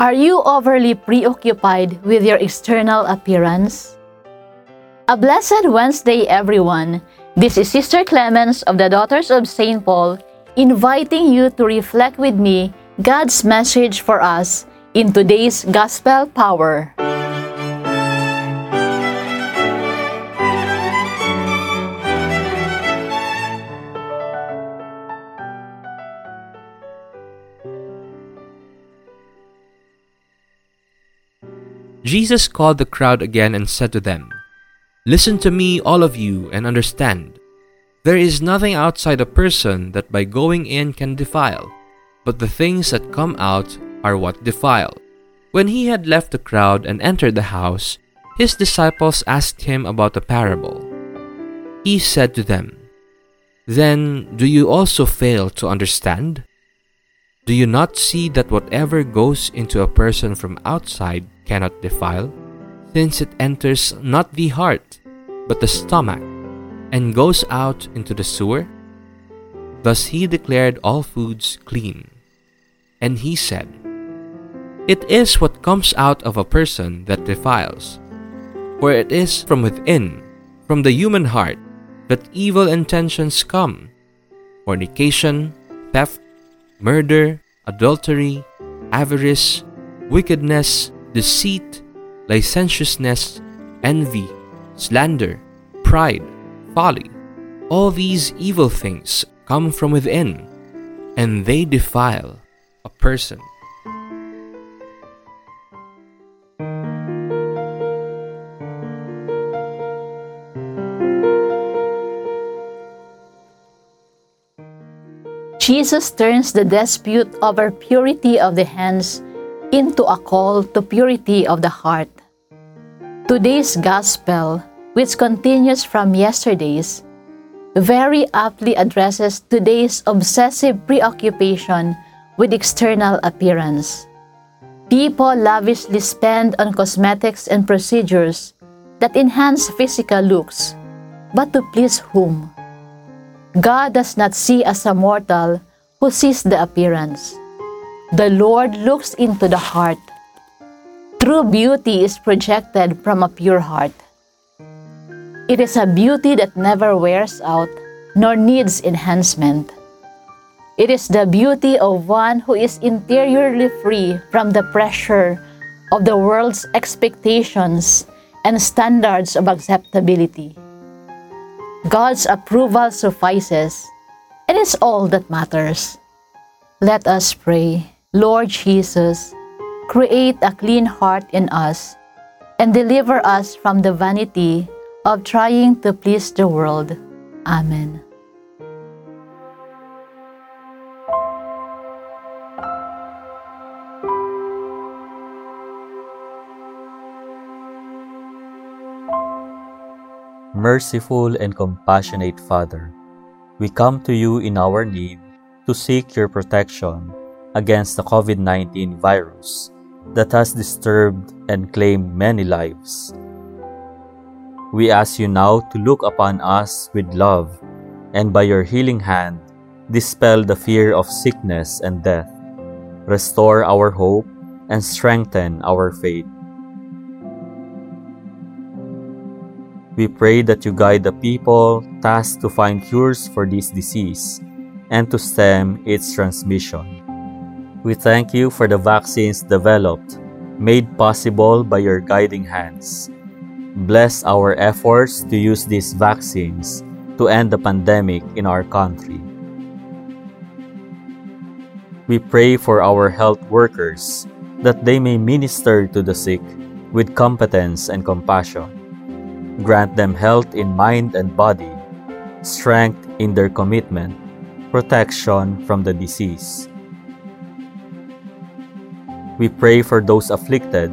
Are you overly preoccupied with your external appearance? A blessed Wednesday, everyone. This is Sister Clemens of the Daughters of St. Paul inviting you to reflect with me God's message for us in today's Gospel Power. Jesus called the crowd again and said to them, Listen to me, all of you, and understand. There is nothing outside a person that by going in can defile, but the things that come out are what defile. When he had left the crowd and entered the house, his disciples asked him about the parable. He said to them, Then do you also fail to understand? Do you not see that whatever goes into a person from outside cannot defile, since it enters not the heart, but the stomach, and goes out into the sewer? Thus he declared all foods clean. And he said, It is what comes out of a person that defiles. For it is from within, from the human heart, that evil intentions come fornication, theft, murder, adultery, avarice, wickedness, deceit, licentiousness, envy, slander, pride, folly. All these evil things come from within, and they defile a person. Jesus turns the dispute over purity of the hands into a call to purity of the heart. Today's gospel, which continues from yesterday's, very aptly addresses today's obsessive preoccupation with external appearance. People lavishly spend on cosmetics and procedures that enhance physical looks, but to please whom? God does not see as a mortal who sees the appearance. The Lord looks into the heart. True beauty is projected from a pure heart. It is a beauty that never wears out nor needs enhancement. It is the beauty of one who is interiorly free from the pressure of the world's expectations and standards of acceptability. God's approval suffices and is all that matters. Let us pray. Lord Jesus, create a clean heart in us and deliver us from the vanity of trying to please the world. Amen. Merciful and compassionate Father, we come to you in our need to seek your protection against the COVID 19 virus that has disturbed and claimed many lives. We ask you now to look upon us with love and by your healing hand, dispel the fear of sickness and death, restore our hope, and strengthen our faith. We pray that you guide the people tasked to find cures for this disease and to stem its transmission. We thank you for the vaccines developed, made possible by your guiding hands. Bless our efforts to use these vaccines to end the pandemic in our country. We pray for our health workers that they may minister to the sick with competence and compassion. Grant them health in mind and body, strength in their commitment, protection from the disease. We pray for those afflicted.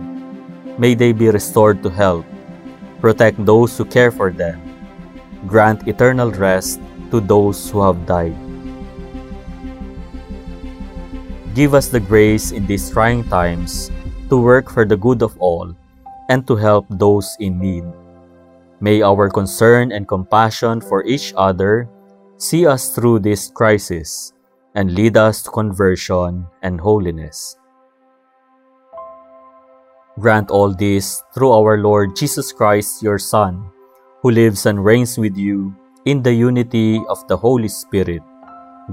May they be restored to health. Protect those who care for them. Grant eternal rest to those who have died. Give us the grace in these trying times to work for the good of all and to help those in need. May our concern and compassion for each other see us through this crisis and lead us to conversion and holiness. Grant all this through our Lord Jesus Christ, your Son, who lives and reigns with you in the unity of the Holy Spirit,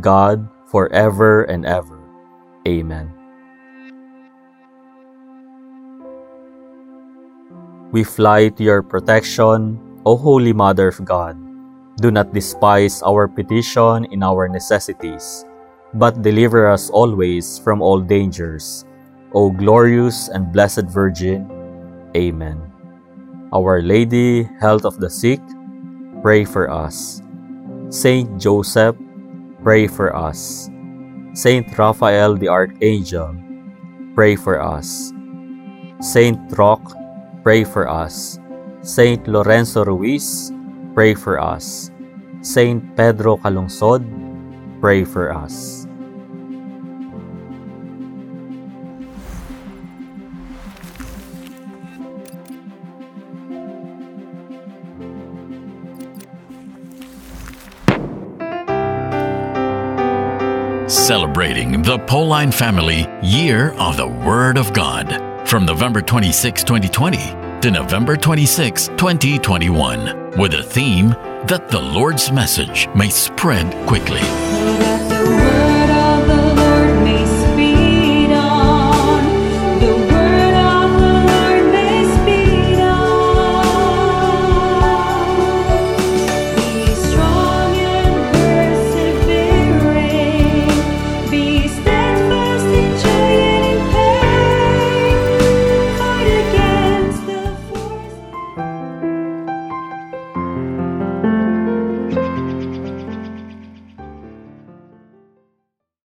God, forever and ever. Amen. We fly to your protection, O Holy Mother of God. Do not despise our petition in our necessities, but deliver us always from all dangers. O glorious and blessed Virgin. Amen. Our Lady, health of the sick, pray for us. Saint Joseph, pray for us. Saint Raphael the Archangel, pray for us. Saint Roch, pray for us. Saint Lorenzo Ruiz, pray for us. Saint Pedro Calungsod, pray for us. Celebrating the Pauline Family Year of the Word of God from November 26, 2020 to November 26, 2021, with a theme that the Lord's message may spread quickly.